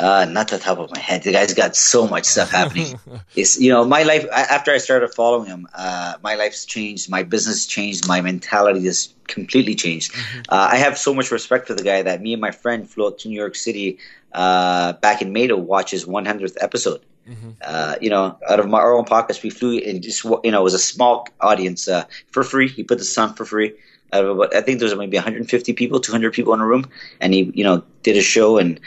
Uh, not the top of my head. The guy's got so much stuff happening. (laughs) it's you know my life after I started following him. Uh, my life's changed. My business changed. My mentality has completely changed. Mm-hmm. Uh, I have so much respect for the guy that me and my friend flew out to New York City uh, back in May to watch his 100th episode. Mm-hmm. Uh, you know, out of my our own pockets, we flew and just you know it was a small audience uh, for free. He put this on for free. Out of about, I think there was maybe 150 people, 200 people in a room, and he you know did a show and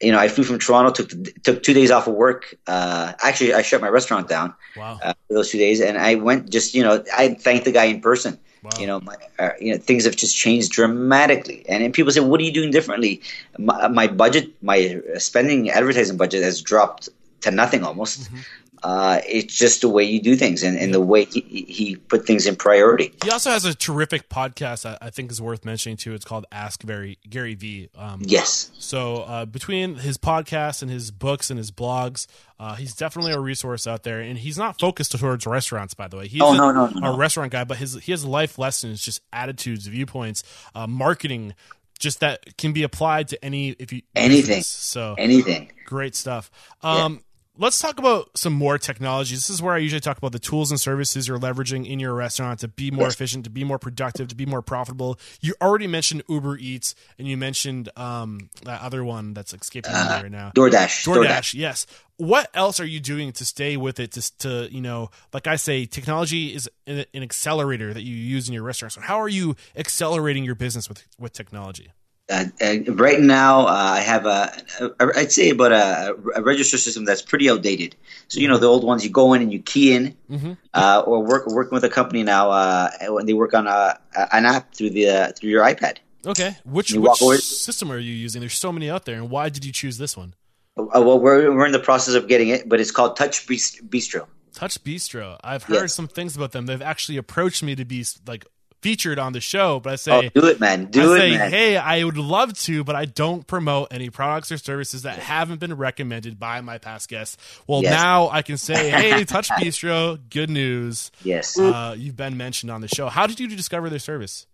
you know, I flew from Toronto, took took two days off of work. Uh, actually, I shut my restaurant down wow. uh, for those two days, and I went just you know, I thanked the guy in person. Wow. You know, my, uh, you know, things have just changed dramatically, and, and people say, "What are you doing differently?" My, my budget, my spending advertising budget has dropped to nothing almost. Mm-hmm uh, it's just the way you do things and, and the way he, he, put things in priority. He also has a terrific podcast I, I think is worth mentioning too. It's called Ask Gary Gary Vee. Um, yes. So uh, between his podcast and his books and his blogs, uh, he's definitely a resource out there, and he's not focused towards restaurants. By the way, he's oh, a, no, no, no, a restaurant guy, but his he has life lessons, just attitudes, viewpoints, uh, marketing, just that can be applied to any if you anything. Business. So anything, great stuff. Um, yeah let's talk about some more technology. This is where I usually talk about the tools and services you're leveraging in your restaurant to be more efficient, to be more productive, to be more profitable. You already mentioned Uber Eats, and you mentioned um, that other one that's escaping uh, me right now. DoorDash. DoorDash. DoorDash. Yes. What else are you doing to stay with it? To, to you know, like I say, technology is an, an accelerator that you use in your restaurant. So how are you accelerating your business with with technology? Uh, uh, right now, uh, I have a, a, I'd say about a, a, register system that's pretty outdated. So you know the old ones, you go in and you key in, mm-hmm. Uh, or work working with a company now uh, when they work on a, an app through the uh, through your iPad. Okay, which, which system are you using? There's so many out there, and why did you choose this one? well, we're we're in the process of getting it, but it's called Touch Bistro. Touch Bistro. I've heard yes. some things about them. They've actually approached me to be like featured on the show, but I say, oh, do it, man. Do I it, say, man. Hey, I would love to, but I don't promote any products or services that haven't been recommended by my past guests. Well, yes. now I can say, Hey, (laughs) Touch Bistro, good news. Yes. Uh, you've been mentioned on the show. How did you discover their service?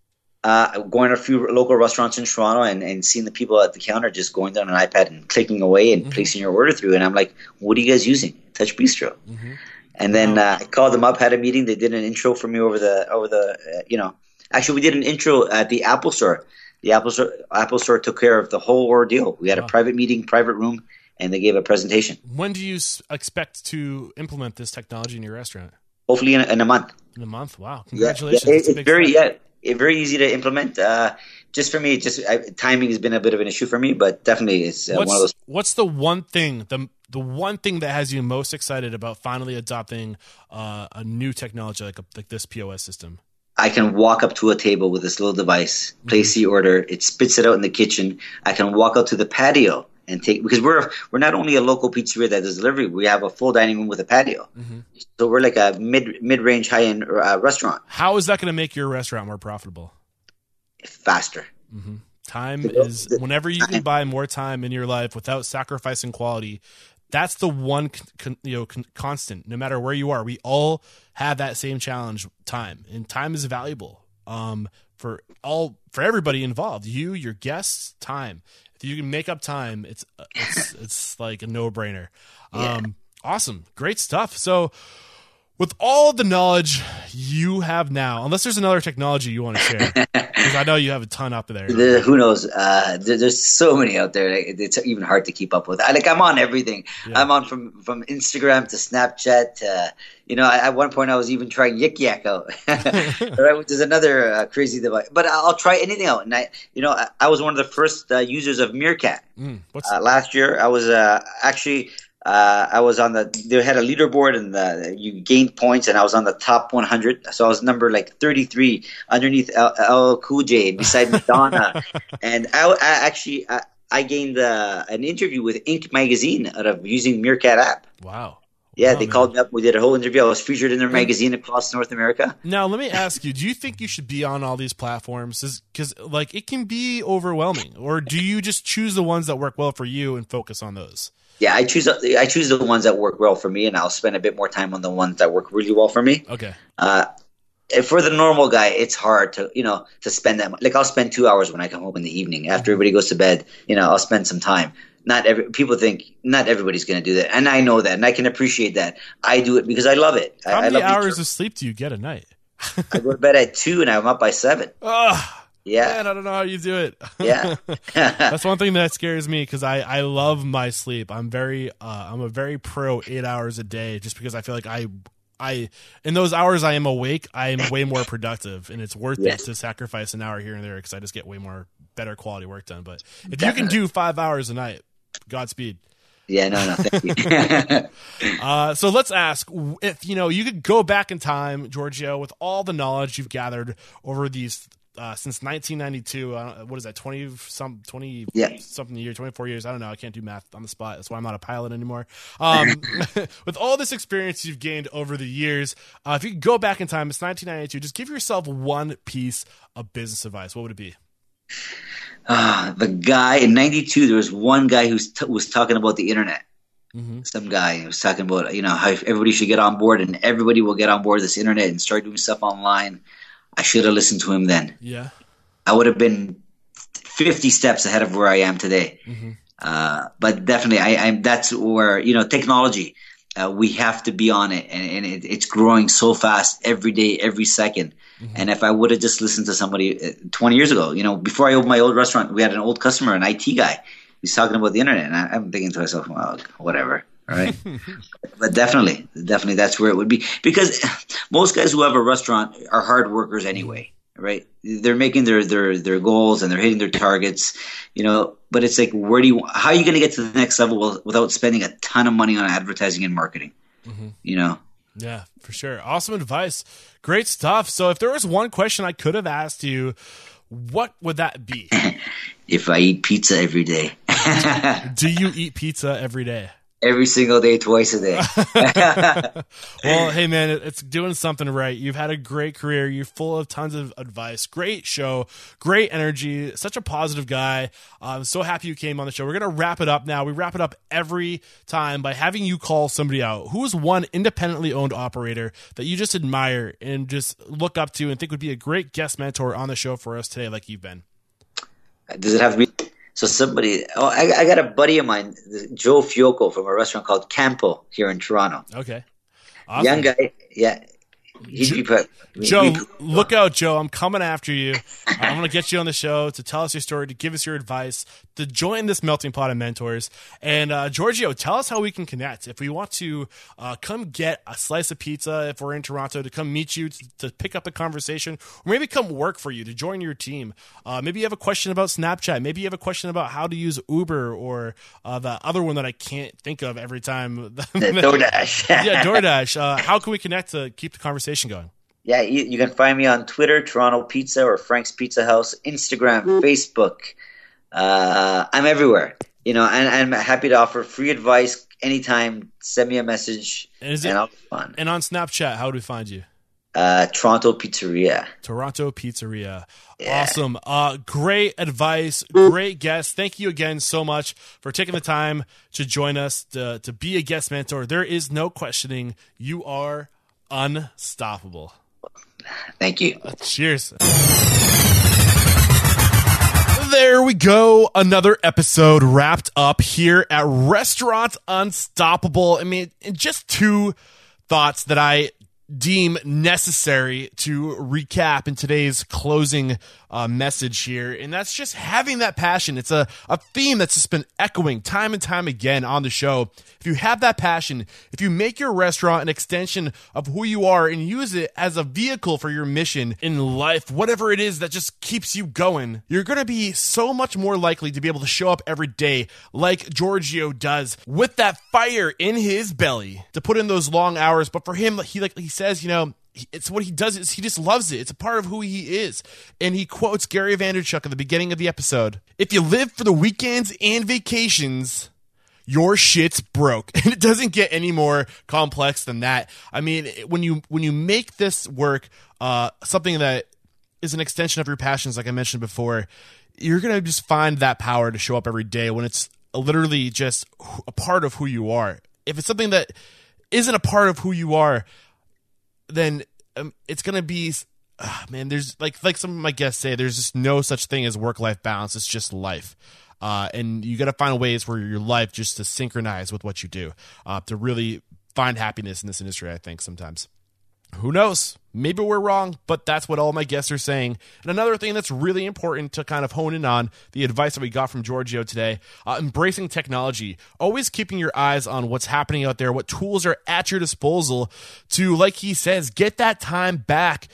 Uh, going to a few local restaurants in Toronto and, and seeing the people at the counter just going down an iPad and clicking away and mm-hmm. placing your order through. And I'm like, what are you guys using? Touch Bistro. Mm-hmm And then uh, I called them up, had a meeting. They did an intro for me over the over the uh, you know. Actually, we did an intro at the Apple Store. The Apple Store Apple Store took care of the whole ordeal. We had a private meeting, private room, and they gave a presentation. When do you expect to implement this technology in your restaurant? Hopefully, in a, in a month. In a month? Wow! Congratulations! yeah, it- That's it's very step. yeah, it, very easy to implement. Uh, just for me, just I, timing has been a bit of an issue for me, but definitely it's uh, one of those. What's the one thing the the one thing that has you most excited about finally adopting uh, a new technology like a, like this POS system? I can walk up to a table with this little device, place Mm-hmm. the order, it spits it out in the kitchen. I can walk out to the patio and take because we're we're not only a local pizzeria that does delivery, we have a full dining room with a patio. Mm-hmm. So we're like a mid mid range high end uh, restaurant. How is that going to make your restaurant more profitable? Faster. Time The- is the- whenever you can buy more time in your life without sacrificing quality. That's the one con, you know con, constant. No matter where you are, we all have that same challenge. Time and time is valuable um, for all for everybody involved. You, your guests, time. If you can make up time, it's it's it's like a no brainer. (laughs) Um, awesome, great stuff. So. With all the knowledge you have now, unless there's another technology you want to share, (laughs) because I know you have a ton up there. The, who knows? Uh, there, there's so many out there. It's even hard to keep up with. I, like I'm on everything. Yeah. I'm on from from Instagram to Snapchat. To, you know, I, at one point I was even trying Yik Yak out, (laughs) (laughs) right, which is another uh, crazy device. But I'll try anything out. And I, you know, I, I was one of the first uh, users of Meerkat Mm, uh, last year. I was uh, actually. Uh, I was on the. They had a leaderboard, and the, you gained points, and I was on the top 100. So I was number like 33 underneath L, L Cool J, beside Madonna, (laughs) and I, I actually I, I gained uh, an interview with Inc. magazine out of using Meerkat app. wow? Yeah, Wow, they man. called me up. We did a whole interview. I was featured in their magazine across North America. Now, let me ask you: Do you think you should be on all these platforms? Because, like, it can be overwhelming. Or do you just choose the ones that work well for you and focus on those? Yeah, I choose I choose the ones that work well for me, and I'll spend a bit more time on the ones that work really well for me. Okay. Uh, for the normal guy, it's hard to you know to spend that. mu- Like I'll spend two hours when I come home in the evening after everybody goes to bed. You know, I'll spend some time. Not every people think not everybody's going to do that, and I know that, and I can appreciate that. I do it because I love it. I, How I many love hours of sleep do you get a night? (laughs) I go to bed at two, and I'm up by seven. Ugh, Yeah, man, I don't know how you do it. yeah. (laughs) (laughs) That's one thing that scares me because I, I love my sleep. I'm very uh, I'm a very pro eight hours a day just because I feel like I I in those hours I am awake I am way more productive and it's worth Yes. it to sacrifice an hour here and there because I just get way more better quality work done. But if you can do five hours a night, Godspeed. yeah, no, no, thank you. (laughs) Uh, so let's ask if you know you could go back in time, Giorgio, with all the knowledge you've gathered over these uh, since 1992. I don't, what is that? 20 some 20 Yeah. something year, 24 years. I don't know. I can't do math on the spot. That's why I'm not a pilot anymore. Um, (laughs) (laughs) with all this experience you've gained over the years, uh, if you could go back in time, it's 1992. Just give yourself one piece of business advice. What would it be? Ah, the guy in '92, there was one guy who t- was talking about the internet. Mm-hmm. Some guy was talking about you know how everybody should get on board, and everybody will get on board this internet and start doing stuff online. I should have listened to him then. Yeah. I would have been 50 steps ahead of where I am today. Uh, but definitely, I, I'm. That's where you know technology. Uh, we have to be on it, and, and it, it's growing so fast every day, every 2nd And if I would have just listened to somebody uh, 20 years ago, you know, before I opened my old restaurant, we had an old customer, an IT guy. He's talking about the internet, and I, I'm thinking to myself, well, whatever. All right. (laughs) but definitely, definitely, that's where it would be because most guys who have a restaurant are hard workers anyway, right? They're making their their their goals and they're hitting their targets, you know. But it's like, where do you? How are you going to get to the next level without spending a ton of money on advertising and marketing? Mm-hmm. You know. Yeah, for sure. Awesome advice. Great stuff. So, if there was one question I could have asked you, what would that be? (laughs) If I eat pizza every day, (laughs) Do you eat pizza every day? Every single day, twice a day. (laughs) Well, (laughs) hey man, it's doing something right. You've had a great career. You're full of tons of advice. Great show. Great energy. Such a positive guy. I'm so happy you came on the show. We're gonna wrap it up now. We wrap it up every time by having you call somebody out. Who's one independently owned operator that you just admire and just look up to and think would be a great guest mentor on the show for us today, like you've been? Does it have to be? So somebody, oh, I, I got a buddy of mine, Joe Fioco, from a restaurant called Campo here in Toronto. Okay. Awesome. young guy. Yeah, he'd be Joe, be- look out, Joe. I'm coming after you. I'm going to get you on the show to tell us your story, to give us your advice, to join this melting pot of mentors. And uh, Giorgio, tell us how we can connect. If we want to uh, come get a slice of pizza, if we're in Toronto, to come meet you, to, to pick up a conversation, or maybe come work for you, to join your team. Uh, maybe you have a question about Snapchat. Maybe you have a question about how to use Uber or uh, the other one that I can't think of every time. (laughs) DoorDash. yeah, DoorDash. Uh, how can we connect to keep the conversation going? Yeah, you, you can find me on Twitter, Toronto Pizza, or Frank's Pizza House, Instagram, Facebook. Uh, I'm everywhere, you know, and I'm happy to offer free advice anytime. Send me a message, And is and it I'll be fun. and on Snapchat? How do we find you? Uh, Toronto Pizzeria. Toronto Pizzeria. Awesome. Uh, great advice. Great guest. Thank you again so much for taking the time to join us to, to be a guest mentor. There is no questioning. You are unstoppable. Thank you. Uh, cheers. There we go. Another episode wrapped up here at Restaurant Unstoppable. I mean, just two thoughts that I deem necessary to recap in today's closing uh, message here. And that's just having that passion. It's a, a theme that's just been echoing time and time again on the show. If you have that passion, if you make your restaurant an extension of who you are and use it as a vehicle for your mission in life, whatever it is that just keeps you going, you're going to be so much more likely to be able to show up every day like Giorgio does with that fire in his belly to put in those long hours. But for him, he like he says, you know, it's what he does is he just loves it. It's a part of who he is. And he quotes Gary Vaynerchuk at the beginning of the episode. If you live for the weekends and vacations, your shit's broke (laughs) and it doesn't get any more complex than that i mean when you when you make this work uh something that is an extension of your passions like i mentioned before you're gonna just find that power to show up every day when it's literally just a part of who you are if it's something that isn't a part of who you are then um, it's gonna be ah, man there's like like some of my guests say there's just no such thing as work life balance it's just life. Uh, and you got to find ways for your life just to synchronize with what you do uh, to really find happiness in this industry i think sometimes who knows? Maybe we're wrong but that's what all my guests are saying. And another thing that's really important to kind of hone in on the advice that we got from giorgio today uh, embracing technology always keeping your eyes on what's happening out there what tools are at your disposal to like he says get that time back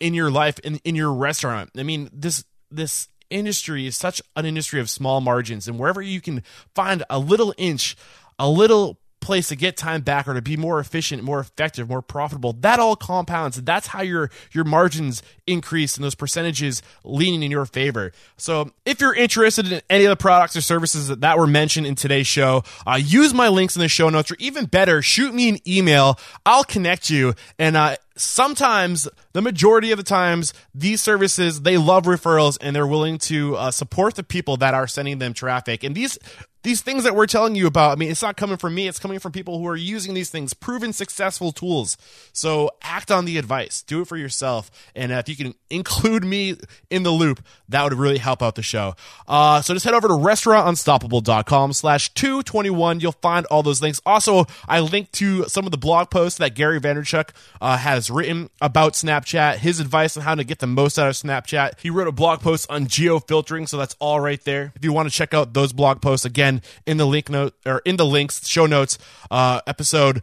in your life in, in your restaurant. I mean this this industry is such an industry of small margins and wherever you can find a little inch a little place to get time back or to be more efficient more effective more profitable. That all compounds. That's how your your margins increase and those percentages leaning in your favor. So if you're interested in any of the products or services that, that were mentioned in today's show uh, use my links in the show notes or even better shoot me an email. I'll connect you. And uh, sometimes the majority of the times these services they love referrals and they're willing to uh, support the people that are sending them traffic. And these these things that we're telling you about i mean it's not coming from me it's coming from people who are using these things proven successful tools. So act on the advice. Do it for yourself. And if you can include me in the loop that would really help out the show. Uh, so just head over to restaurantunstoppable.com slash 221 you'll find all those links. Also i linked to some of the blog posts that gary vaynerchuk uh, has written about snapchat his advice on how to get the most out of snapchat. He wrote a blog post on geo filtering so that's all right there. If you want to check out those blog posts again in the link note or in the links show notes uh, episode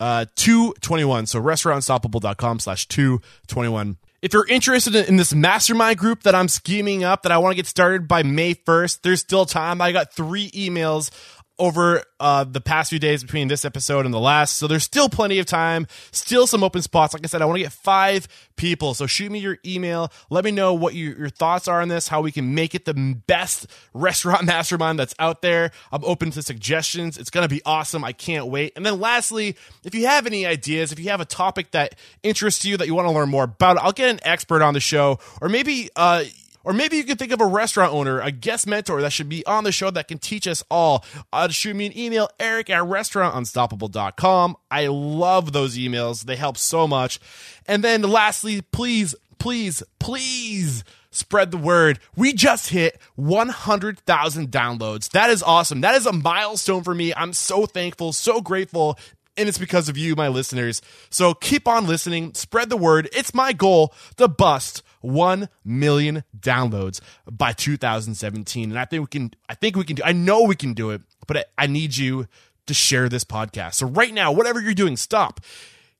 uh, 221 so restaurantunstoppable.com slash 221 if you're interested in this mastermind group that I'm scheming up that I want to get started by May 1st, there's still time. I got three emails over uh, the past few days between this episode and the last. So there's still plenty of time, still some open spots. Like I said, I want to get five people. So shoot me your email. Let me know what you, your thoughts are on this, how we can make it the best restaurant (laughs) mastermind that's out there. I'm open to suggestions. It's going to be awesome. I can't wait. And then lastly, if you have any ideas, if you have a topic that interests you that you want to learn more about, I'll get an expert on the show or maybe, uh, or maybe you can think of a restaurant owner, a guest mentor that should be on the show that can teach us all. Uh, shoot me an email, eric at restaurantunstoppable.com. I love those emails. They help so much. And then lastly, please, please, please spread the word. We just hit 100,000 downloads. That is awesome. That is a milestone for me. I'm so thankful, so grateful and it's because of you, my listeners. So keep on listening, spread the word. It's my goal to bust 1 million downloads by 2017. And I think we can, I think we can do, I know we can do it, but I, I need you to share this podcast. So right now, whatever you're doing, stop.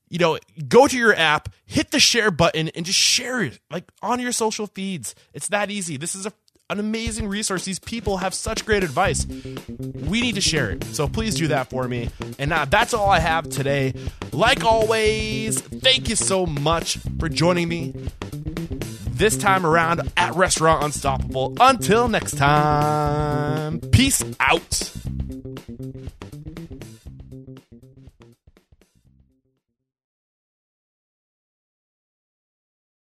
You know, go to your app, hit the share button, and just share it like on your social feeds. It's that easy. This is a an amazing resource. These people have such great advice. We need to share it. So please do that for me. And now that's all I have today. Like always, thank you so much for joining me this time around at Restaurant Unstoppable. Until next time, peace out.